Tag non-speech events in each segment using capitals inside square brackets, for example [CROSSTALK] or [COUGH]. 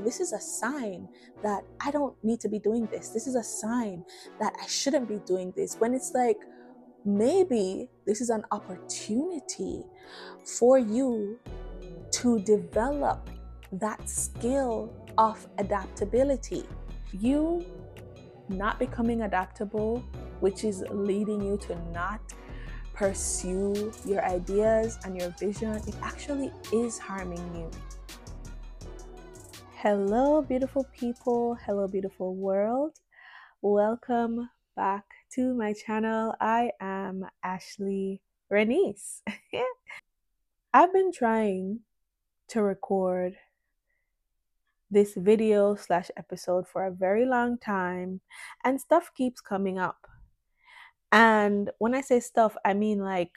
this is a sign that I don't need to be doing this. This is a sign that I shouldn't be doing this. When it's like, maybe this is an opportunity for you to develop that skill of adaptability. You not becoming adaptable, which is leading you to not pursue your ideas and your vision, it actually is harming you. Hello, beautiful people. Hello, beautiful world. Welcome back to my channel. I am Ashlee Renise. [LAUGHS] I've been trying to record this video slash episode for a very long time and stuff keeps coming up and when i say stuff i mean like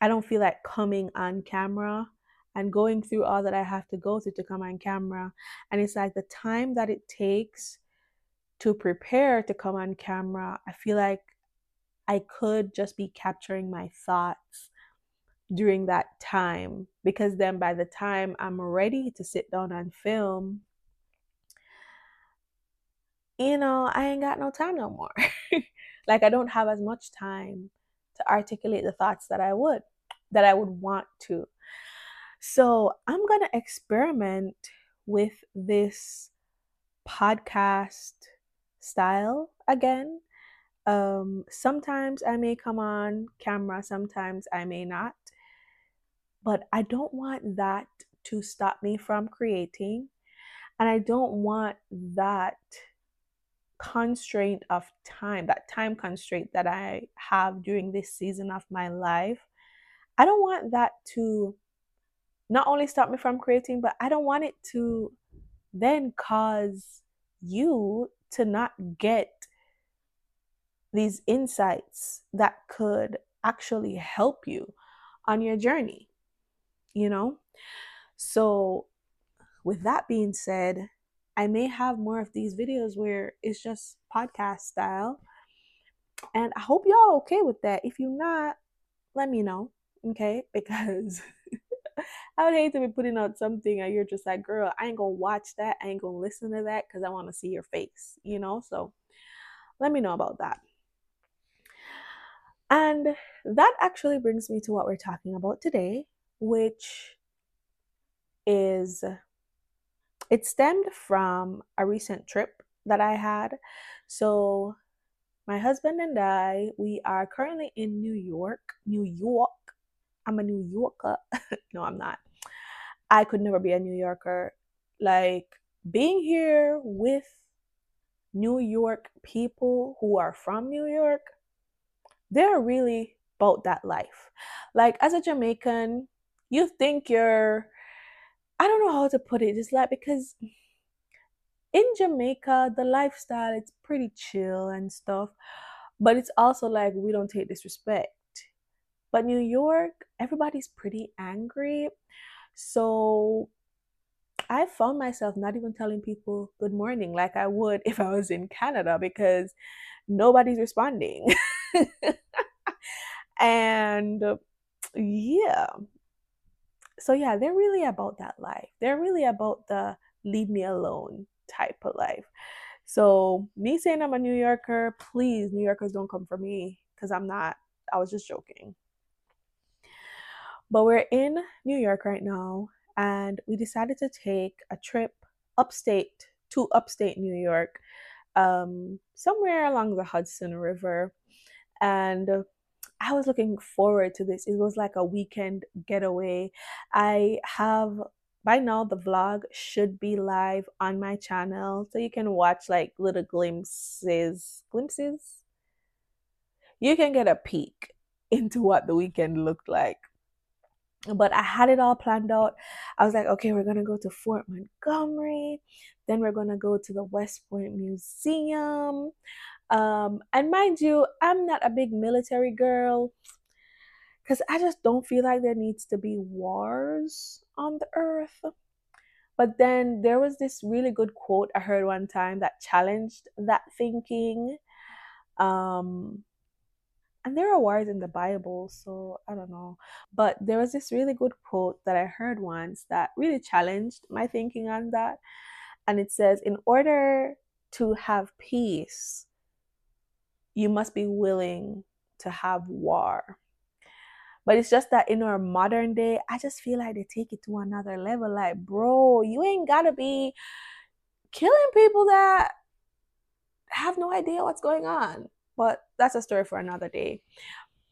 i don't feel like coming on camera and going through all that i have to go through to come on camera and it's like the time that it takes to prepare to come on camera i feel like i could just be capturing my thoughts during that time because then by the time I'm ready to sit down and film, you know, I ain't got no time no more. [LAUGHS] like I don't have as much time to articulate the thoughts that I would, that I would want to. So I'm going to experiment with this podcast style again. Um, sometimes I may come on camera, sometimes I may not. But I don't want that to stop me from creating. And I don't want that constraint of time, that time constraint that I have during this season of my life. I don't want that to not only stop me from creating, but I don't want it to then cause you to not get these insights that could actually help you on your journey you know? So, with that being said, I may have more of these videos where it's just podcast style. And I hope y'all okay with that. If you're not, let me know, okay? [LAUGHS] Because [LAUGHS] I would hate to be putting out something and you're just like, girl, I ain't gonna watch that. I ain't gonna listen to that because I wanna see your face, you know? So let me know about that. And that actually brings me to what we're talking about today, which is it stemmed from a recent trip that I had. So my husband and I, we are currently in New York. New York. I'm a New Yorker. [LAUGHS] no, I'm not. I could never be a New Yorker. Like being here with New York people who are from New York, they're really about that life. Like as a Jamaican, you think you're I don't know how to put it. It's like because in Jamaica, the lifestyle it's pretty chill and stuff, but it's also like we don't take disrespect. But New York, everybody's pretty angry. So I found myself not even telling people good morning like I would if I was in Canada because nobody's responding. [LAUGHS] and yeah, so yeah, they're really about that life. They're really about the leave me alone type of life. So me saying I'm a New Yorker, please, New Yorkers don't come for me because I'm not. I was just joking. But we're in New York right now, and we decided to take a trip upstate to upstate New York, um, somewhere along the Hudson River. And I was looking forward to this. It was like a weekend getaway. I have by now the vlog should be live on my channel so you can watch like little glimpses glimpses you can get a peek [LAUGHS] into what the weekend looked like but i had it all planned out i was like okay we're gonna go to fort montgomery then we're gonna go to the west point museum um, and mind you, I'm not a big military girl because I just don't feel like there needs to be wars on the earth. But then there was this really good quote I heard one time that challenged that thinking. Um, and there are wars in the Bible, so I don't know. But there was this really good quote that I heard once that really challenged my thinking on that. And it says, In order to have peace, you must be willing to have war. But it's just that in our modern day, I just feel like they take it to another level. Like, bro, you ain't gotta be killing people that have no idea what's going on. But that's a story for another day.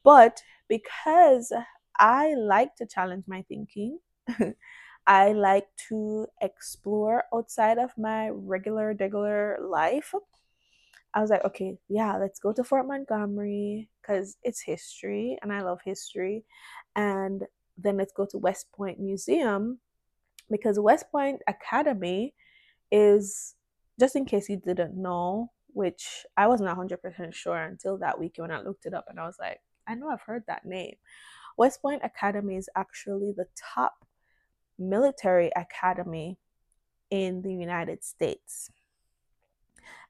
But because I like to challenge my thinking, [LAUGHS] I like to explore outside of my regular, regular life. I was like, okay, yeah, let's go to Fort Montgomery because it's history and I love history. And then let's go to West Point Museum because West Point Academy is, just in case you didn't know, which I wasn't 100% sure until that week when I looked it up and I was like, I know I've heard that name. West Point Academy is actually the top military academy in the United States.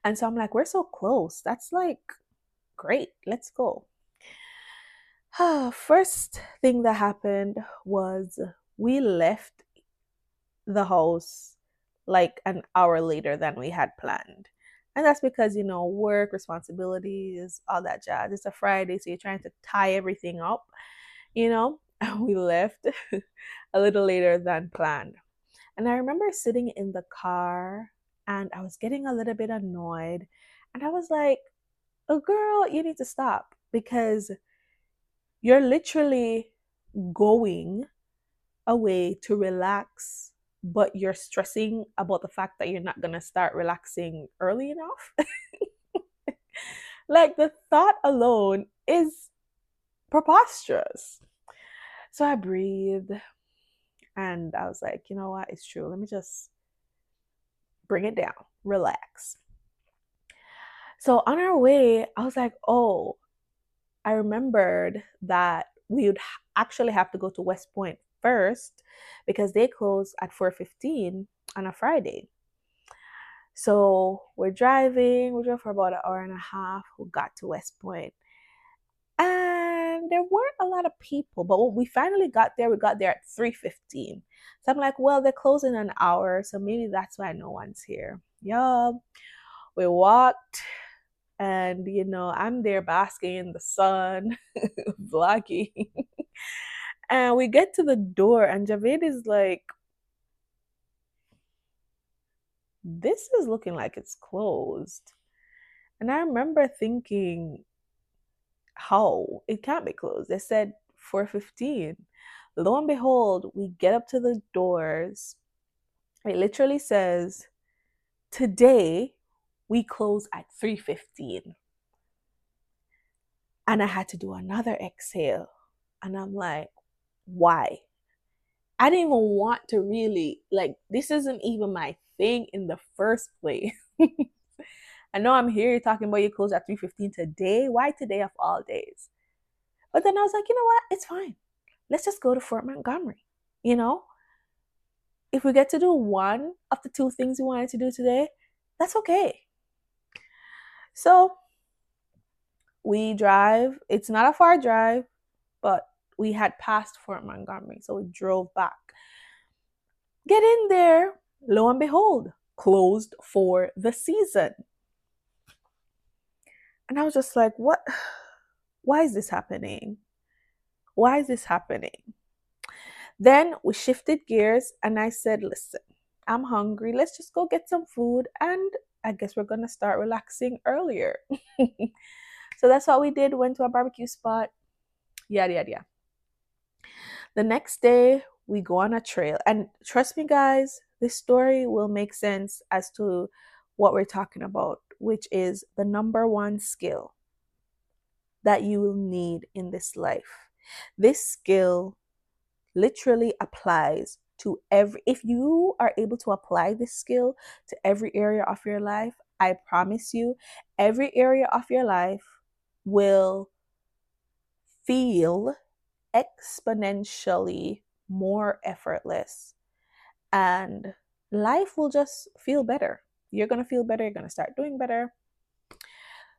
And so I'm like, we're so close. That's like great. Let's go. [SIGHS] First thing that happened was we left the house like an hour later than we had planned. And that's because, you know, work, responsibilities, all that jazz. It's a Friday, so you're trying to tie everything up, you know? And [LAUGHS] we left [LAUGHS] a little later than planned. And I remember sitting in the car and I was getting a little bit annoyed. And I was like, oh, girl, you need to stop because you're literally going away to relax but you're stressing about the fact that you're not going to start relaxing early enough. [LAUGHS] like the thought alone is preposterous. So I breathed and I was like, you know what? It's true. Let me just bring it down, relax. So on our way, I was like, oh, I remembered that we would actually have to go to West Point first because they close at 4.15 on a Friday. So we're driving, we drove for about an hour and a half, we got to West And there weren't a lot of people, but when we finally got there, we got there at 3.15. So I'm like, well, they're closing an hour, so maybe that's why no one's here. Yeah. We walked and you know, I'm there basking in the sun, [LAUGHS] vlogging. [LAUGHS] And we get to the door, and Javed is like, This is looking like it's closed. And I remember thinking, How? It can't be closed. They said 415. Lo and behold, we get up to the doors. It literally says, Today we close at 315. And I had to do another exhale. And I'm like, why? I didn't even want to really, like, this isn't even my thing in the first place. [LAUGHS] I know I'm here talking about you close at 3.15 today. Why today of all days? But then I was like, you know what? It's fine. Let's just go to Fort Montgomery. You know? If we get to do one of the two things we wanted to do today, that's okay. So we drive. It's not a far drive, but we had passed Fort Montgomery, so we drove back. Get in there, lo and behold, closed for the season. And I was just like, what? [SIGHS] Why is this happening? Why is this happening? Then we shifted gears and I said, listen, I'm hungry. Let's just go get some food and I guess we're going to start relaxing earlier. [LAUGHS] so that's what we did. Went to a barbecue spot. Yada, yada, yada. The next day, we go on a trail. And trust me, guys, this story will make sense as to what we're talking about, which is the number one skill that you will need in this life. This skill literally applies to every, if you are able to apply this skill to every area of your life, I promise you, every area of your life will feel exponentially more effortless and life will just feel better. You're going to feel better, you're going to start doing better.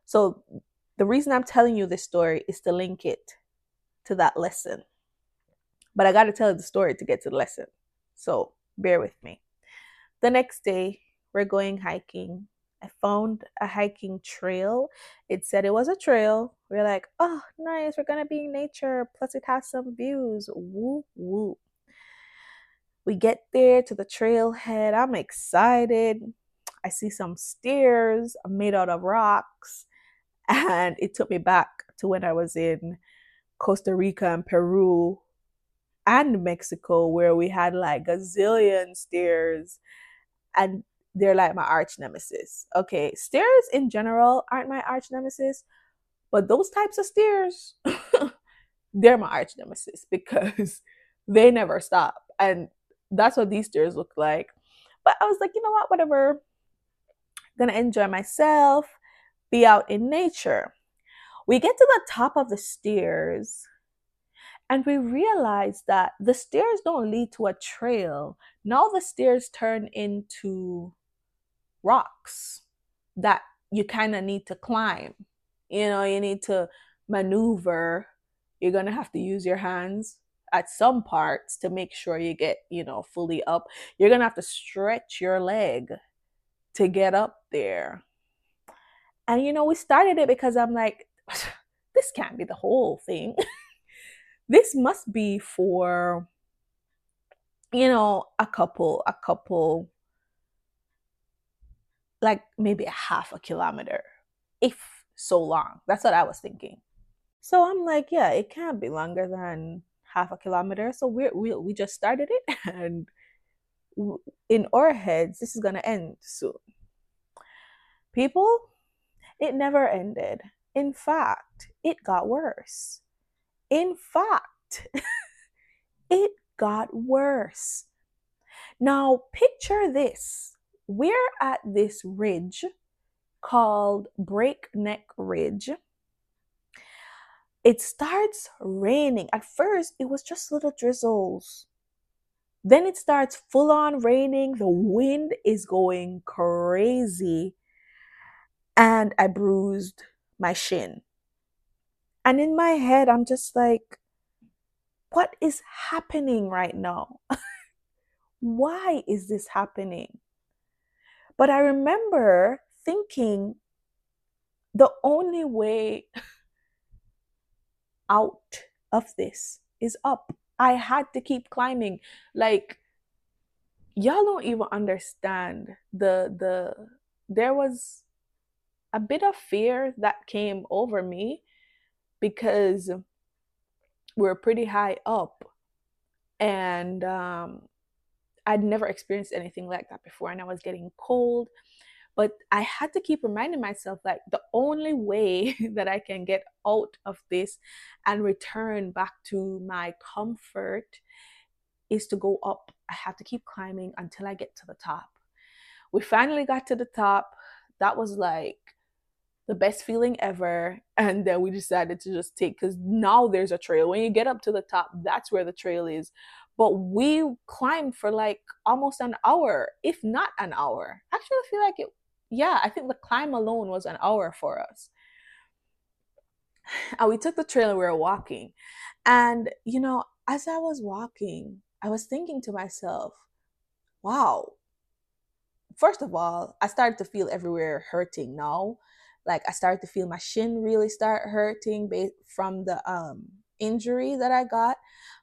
So the reason I'm telling you this story is to link it to that lesson. But I got to tell the story to get to the lesson. So bear with me. The next day, we're going hiking. I found a hiking trail. It said it was a trail. We are like, oh, nice. We're going to be in nature. Plus, it has some views. Woo, woo. We get there to the trailhead. I'm excited. I see some stairs made out of rocks. And it took me back to when I was in Costa Rica and Peru and Mexico, where we had like a zillion stairs. And they're like my arch nemesis. Okay, stairs in general aren't my arch nemesis, but those types of stairs, [LAUGHS] they're my arch nemesis [LAUGHS] because they never stop. And that's what these stairs look like. But I was like, you know what, whatever. Gonna enjoy myself, be out in nature. We get to the top of the stairs and we realize that the stairs don't lead to a trail. Now the stairs turn into rocks that you kind of need to climb. You know, you need to maneuver. You're going to have to use your hands at some parts to make sure you get, you know, fully up. You're going to have to stretch your leg to get up there. And, you know, we started it because I'm like, [SIGHS] this can't be the whole thing. [LAUGHS] this must be for, you know, a couple, a couple, like maybe a half a kilometer, if so long. That's what I was thinking. So I'm like, yeah, it can't be longer than half a kilometer. So we we we just started it, [LAUGHS] and in our heads, this is gonna end soon. People, it never ended. In fact, it got worse. In fact, [LAUGHS] it got worse. Now, picture this. We're at this ridge called Breakneck Ridge. It starts raining. At first, it was just little drizzles. Then it starts full on raining. The wind is going crazy. And I bruised my shin. And in my head, I'm just like, what is happening right now? [LAUGHS] Why is this happening? But I remember thinking the only way out of this is up. I had to keep climbing. Like, y'all don't even understand the the there was a bit of fear that came over me because we're pretty high up and um, I'd never experienced anything like that before and I was getting cold but I had to keep reminding myself like the only way [LAUGHS] that I can get out of this and return back to my comfort is to go up. I have to keep climbing until I get to the top. We finally got to the top. That was like the best feeling ever. [LAUGHS] And then we decided to just take because now there's a trail. When you get up to the top, that's where the trail is. But we climbed for like almost an hour, if not an hour. Actually, I feel like it, yeah, I think the climb alone was an hour for us. [SIGHS] And we took the trail and we were walking. And, you know, as I was walking, I was thinking to myself, wow, first of all, I started to feel everywhere hurting now like I started to feel my shin really start hurting from the um injury that I got.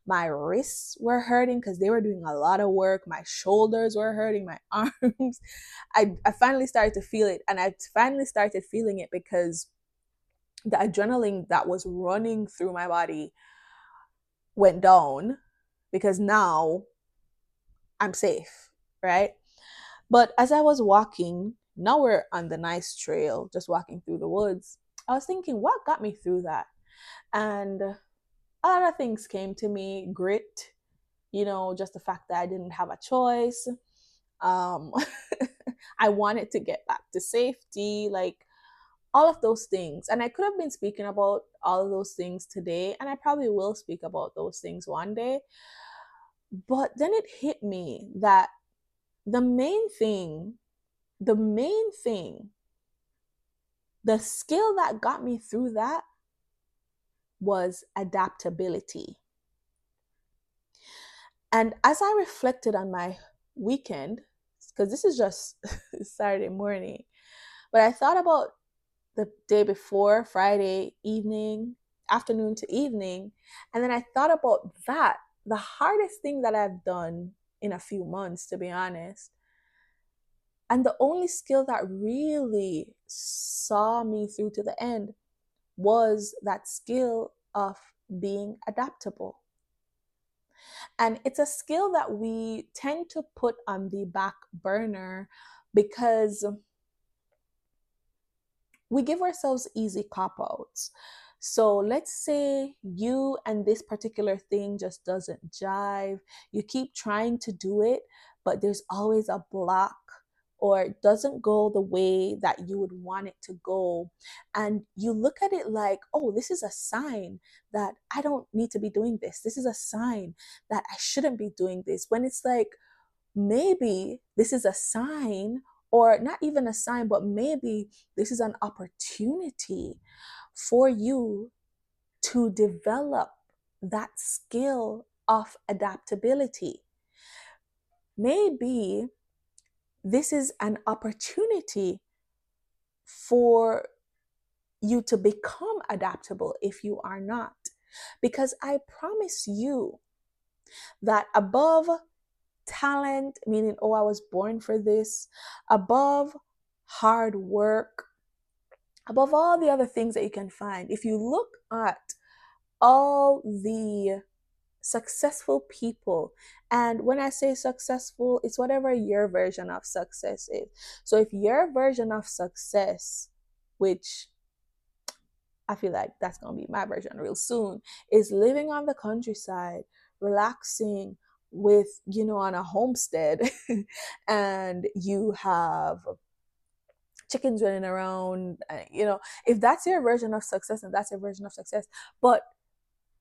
My wrists were hurting because they were doing a lot of work. My shoulders were hurting, my [LAUGHS] arms. I, I finally started to feel it. And I finally started feeling it because the adrenaline that was running through my body went down because now I'm safe, right? But as I was walking, now we're on the nice trail, just walking through the woods. I was thinking, what got me through that? And a lot of things came to me grit, you know, just the fact that I didn't have a choice. Um, [LAUGHS] I wanted to get back to safety, like all of those things. And I could have been speaking about all of those things today, and I probably will speak about those things one day. But then it hit me that the main thing the main thing the skill that got me through that was adaptability. And as I reflected on my weekend, because this is just [LAUGHS] Saturday morning, but I thought about the day before, Friday evening, afternoon to evening, and then I thought about that. The hardest thing that I've done in a few months, to be honest, and the only skill that really saw me through to the end was that skill of being adaptable. And it's a skill that we tend to put on the back burner because we give ourselves easy cop outs. So let's say you and this particular thing just doesn't jive. You keep trying to do it, but there's always a block or doesn't go the way that you would want it to go. And you look at it like, oh, this is a sign that I don't need to be doing this. This is a sign that I shouldn't be doing this. When it's like, maybe this is a sign, or not even a sign, but maybe this is an opportunity for you to develop that skill of adaptability. Maybe this is an opportunity for you to become adaptable if you are not. Because I promise you that above talent, meaning, oh, I was born for this, above hard work, above all the other things that you can find, if you look at all the successful people. And when I say successful, it's whatever your version of success is. So if your version of success, which I feel like that's going to be my version real soon, is living on the countryside, relaxing with, you know, on a homestead, [LAUGHS] and you have chickens running around, uh, you know, if that's your version of success, and that's your version of success. But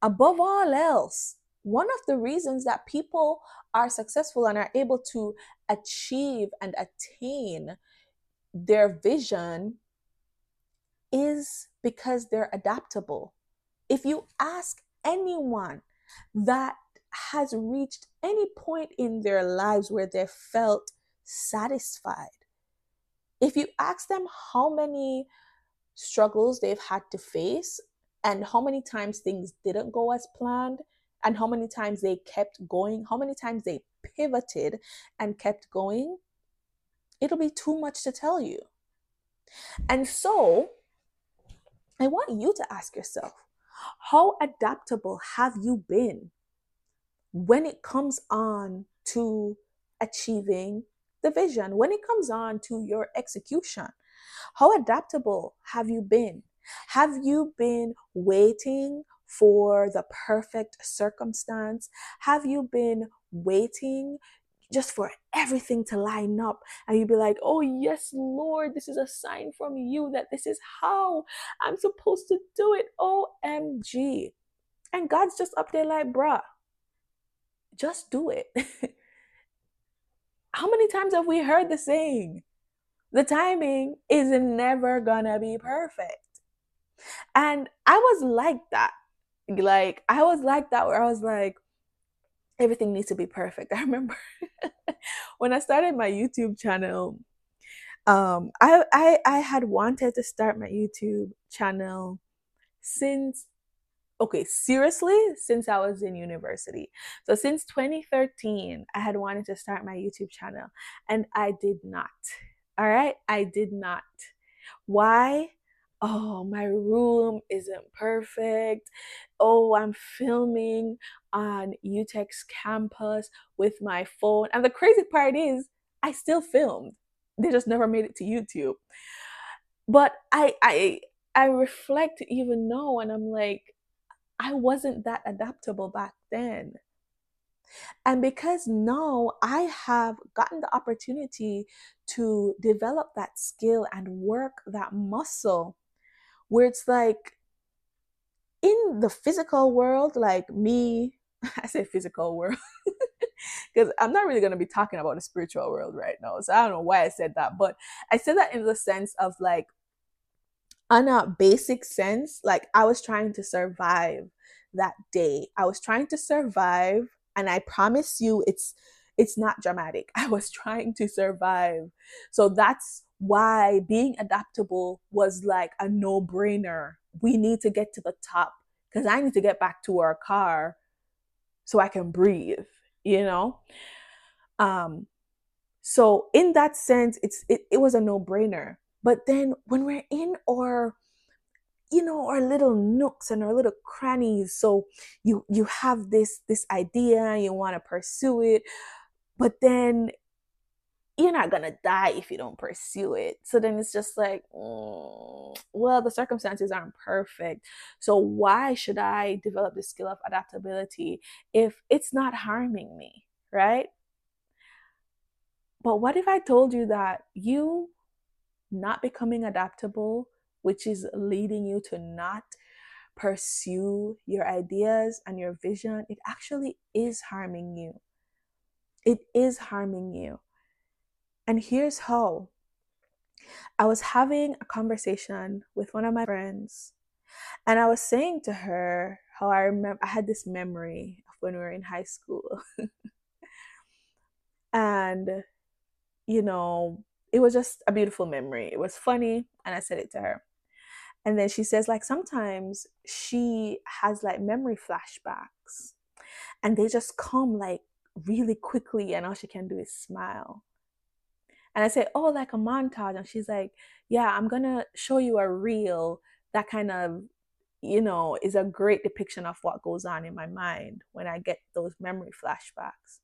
above all else, one of the reasons that people are successful and are able to achieve and attain their vision is because they're adaptable. If you ask anyone that has reached any point in their lives where they felt satisfied, if you ask them how many struggles they've had to face and how many times things didn't go as planned, and how many times they kept going, how many times they pivoted and kept going, it'll be too much to tell you. And so, I want you to ask yourself how adaptable have you been when it comes on to achieving the vision, when it comes on to your execution? How adaptable have you been? Have you been waiting for the perfect circumstance? Have you been waiting just for everything to line up and you'd be like, oh, yes, Lord, this is a sign from you that this is how I'm supposed to do it. OMG. And God's just up there like, bruh, just do it. [LAUGHS] how many times have we heard the saying? The timing is never gonna be perfect. And I was like that like I was like that where I was like, everything needs to be perfect. [LAUGHS] I remember [LAUGHS] when I started my YouTube channel, um, I, I I had wanted to start my YouTube channel since okay, seriously, since I was in university. So since 2013, I had wanted to start my YouTube channel and I did not. All right, I did not. Why? Oh, my room isn't perfect. Oh, I'm filming on UTEX campus with my phone. And the crazy part is, I still filmed. They just never made it to YouTube. But I I I reflect even now and I'm like, I wasn't that adaptable back then. And because now I have gotten the opportunity to develop that skill and work that muscle, where it's like in the physical world, like me, [LAUGHS] I say physical world [LAUGHS] because I'm not really going to be talking about the spiritual world right now. So I don't know why I said that, but I said that in the sense of like on a basic sense, like I was trying to survive that day. I was trying to survive, and I promise you, it's it's not dramatic. [LAUGHS] I was trying to survive. So that's why being adaptable was like a no brainer. We need to get to the top because I need to get back to our car so I can breathe, you know? Um, so in that sense, it's it, it was a no brainer. But then when we're in our you know our little nooks and our little crannies so you you have this this idea you want to pursue it but then you're not gonna die if you don't pursue it so then it's just like mm, well the circumstances aren't perfect so why should i develop the skill of adaptability if it's not harming me right but what if i told you that you not becoming adaptable which is leading you to not pursue your ideas and your vision, it actually is harming you. It is harming you. And here's how I was having a conversation with one of my friends, and I was saying to her how I remember I had this memory of when we were in high school. [LAUGHS] and, you know, it was just a beautiful memory. It was funny, and I said it to her. And then she says, like, sometimes she has like memory flashbacks and they just come like really quickly, and all she can do is smile. And I say, oh, like a montage. And she's like, yeah, I'm going to show you a reel that kind of, you know, is a great depiction of what goes on in my mind when I get those memory flashbacks.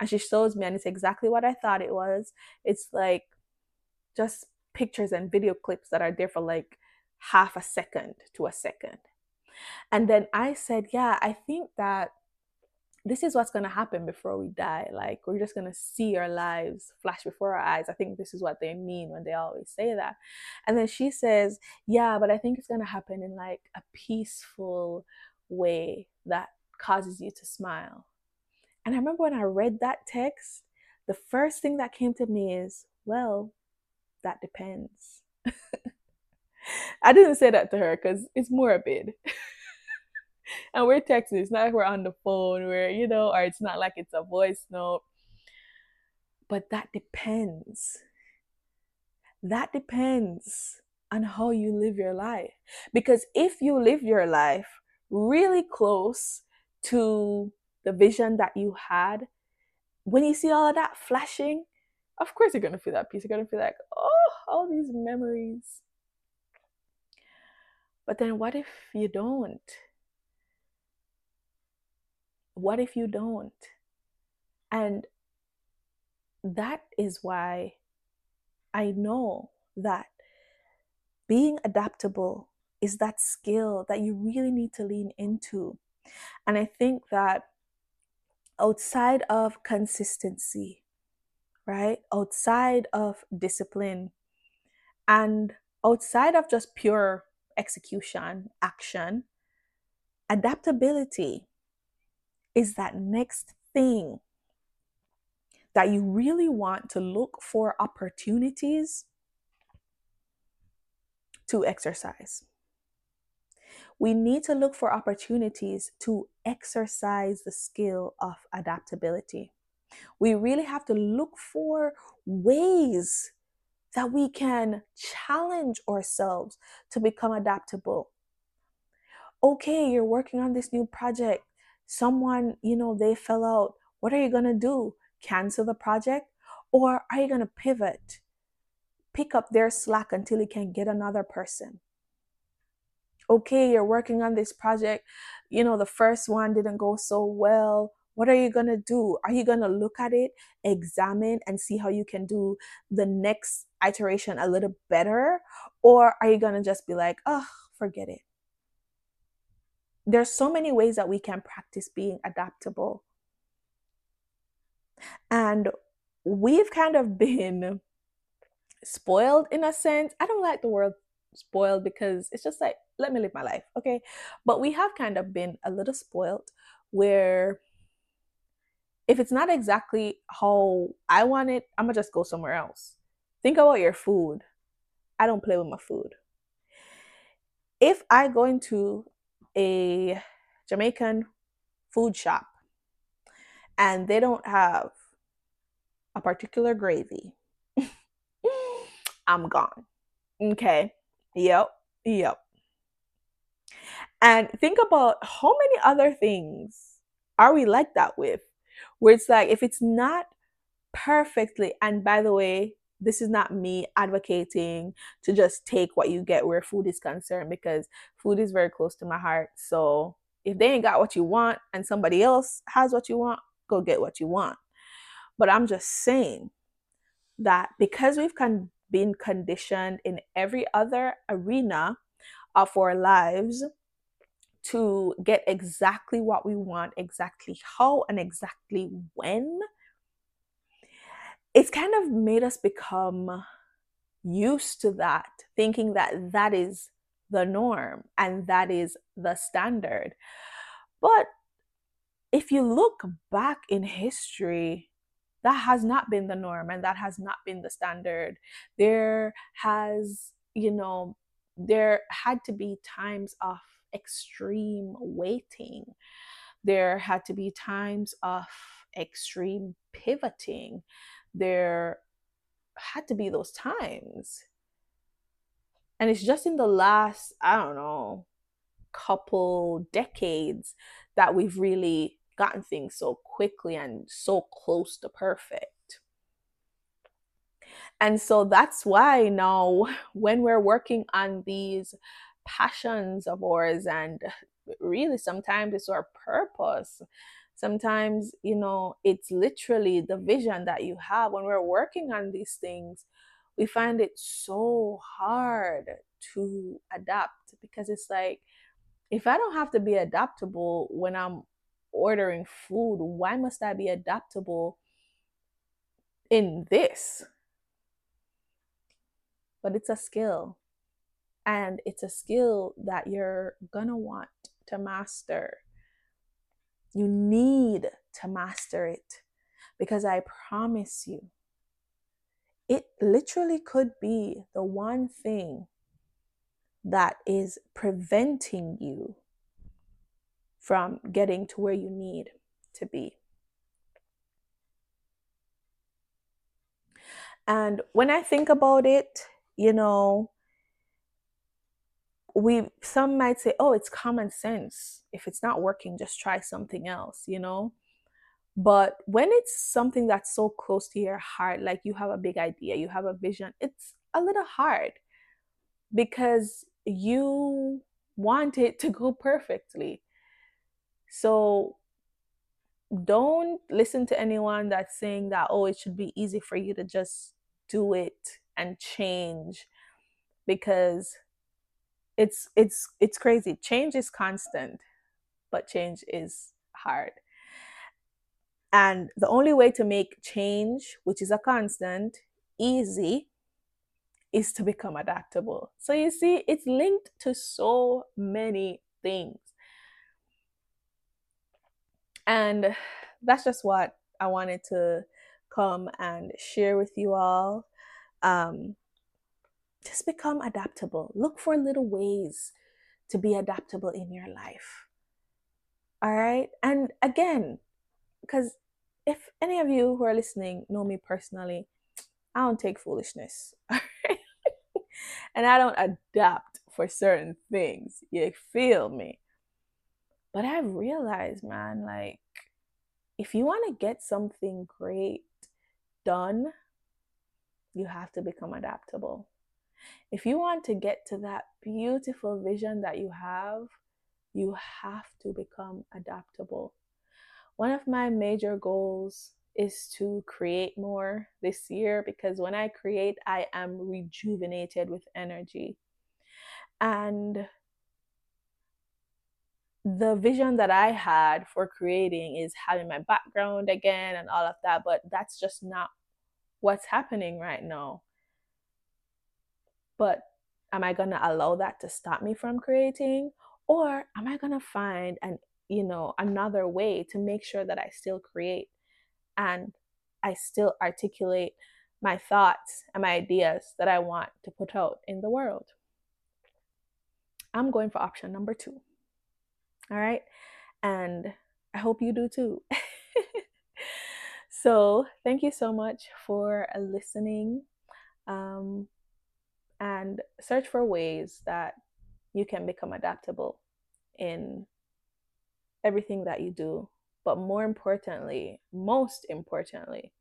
And she shows me, and it's exactly what I thought it was. It's like just pictures and video clips that are there for like half a second to a second. And then I said, Yeah, I think that this is what's going to happen before we die. Like, we're just going to see our lives flash before our eyes. I think this is what they mean when they always say that. And then she says, Yeah, but I think it's going to happen in like a peaceful way that causes you to smile. And I remember when I read that text, the first thing that came to me is, Well, that depends. [LAUGHS] I didn't say that to her because it's morbid. [LAUGHS] and we're texting. It's not like we're on the phone we're, you know, or it's not like it's a voice note. But that depends. That depends on how you live your life. Because if you live your life really close to the vision that you had, when you see all of that flashing, of course you're gonna feel that peace. You're gonna feel like, oh, all these memories but then what if you don't? What if you don't? And that is why I know that being adaptable is that skill that you really need to lean into. And I think that outside of consistency, right? Outside of discipline and outside of just pure execution, action. Adaptability is that next thing that you really want to look for opportunities to exercise. We need to look for opportunities to exercise the skill of adaptability. We really have to look for ways that we can challenge ourselves to become adaptable. Okay, you're working on this new project. Someone, you know, they fell out. What are you going to do? Cancel the project? Or are you going to pivot? Pick up their slack until you can get another person. Okay, you're working on this project. You know, the first one didn't go so well what are you going to do? Are you going to look at it, examine, and see how you can do the next iteration a little better? Or are you going to just be like, oh, forget it? There's so many ways that we can practice being adaptable. And we've kind of [LAUGHS] been spoiled in a sense. I don't like the word spoiled because it's just like, let me live my life, okay? But we have kind of been a little spoiled where if it's not exactly how I want it, I'm gonna just go somewhere else. Think about your food. I don't play with my food. if I go into a Jamaican food shop and they don't have a particular gravy, [LAUGHS] I'm gone. Okay. Yep. Yep. And think about how many other things are we like that with? Where it's like, if it's not perfectly, and by the way, this is not me advocating to just take what you get where food is concerned because food is very close to my heart. So if they ain't got what you want and somebody else has what you want, go get what you want. But I'm just saying that because we've con- been conditioned in every other arena of our lives to get exactly what we want, exactly how, and exactly when, it's kind of made us become used to that, thinking that that is the norm and that is the standard. But if you look back in history, that has not been the norm and that has not been the standard. There has, you know, there had to be times of extreme waiting. There had to be times of extreme pivoting. There had to be those times. And it's just in the last, I don't know, couple decades that we've really gotten things so quickly and so close to perfect. And so that's why now, [LAUGHS] when we're working on these passions of ours, and really sometimes it's our purpose, sometimes, you know, it's literally the vision that you have. When we're working on these things, we find it so hard to adapt because it's like, if I don't have to be adaptable when I'm ordering food, why must I be adaptable in this? But it's a skill. And it's a skill that you're gonna want to master. You need to master it because I promise you, it literally could be the one thing that is preventing you from getting to where you need to be. And when I think about it, you know, we some might say, "Oh, it's common sense. If it's not working, just try something else," you know? But when it's something that's so close to your heart, like you have a big idea, you have a vision, it's a little hard because you want it to go perfectly. So don't listen to anyone that's saying that, oh, it should be easy for you to just do it and change because it's it's it's crazy. Change is constant, but change is hard. And the only way to make change, which is a constant, easy is to become adaptable. So you see, it's linked to so many things. And that's just what I wanted to come and share with you all. Um, just become adaptable. Look for little ways to be adaptable in your life. All right. And again, because if any of you who are listening know me personally, I don't take foolishness. [LAUGHS] and I don't adapt for certain things. You feel me? But I've realized, man, like, if you want to get something great done, you have to become adaptable. If you want to get to that beautiful vision that you have, you have to become adaptable. One of my major goals is to create more this year because when I create, I am rejuvenated with energy. And the vision that I had for creating is having my background again and all of that, but that's just not what's happening right now. But am I going to allow that to stop me from creating or am I going to find an you know another way to make sure that I still create and I still articulate my thoughts and my ideas that I want to put out in the world? I'm going for option number two. All right. And I hope you do too. [LAUGHS] so, thank you so much for listening. Um, and search for ways that you can become adaptable in everything that you do. But more importantly, most importantly,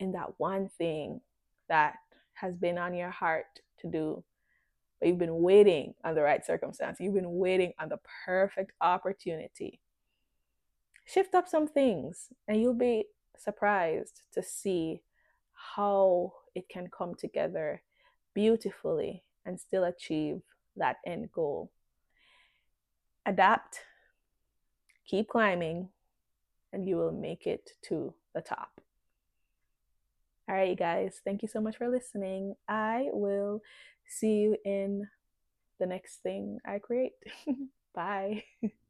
in that one thing that has been on your heart to do, but you've been waiting on the right circumstance, you've been waiting on the perfect opportunity. Shift up some things, and you'll be surprised to see how it can come together beautifully and still achieve that end goal. Adapt, keep climbing, and you will make it to the top. All right, you guys, thank you so much for listening. I will see you in the next thing I create. [LAUGHS] Bye. [LAUGHS]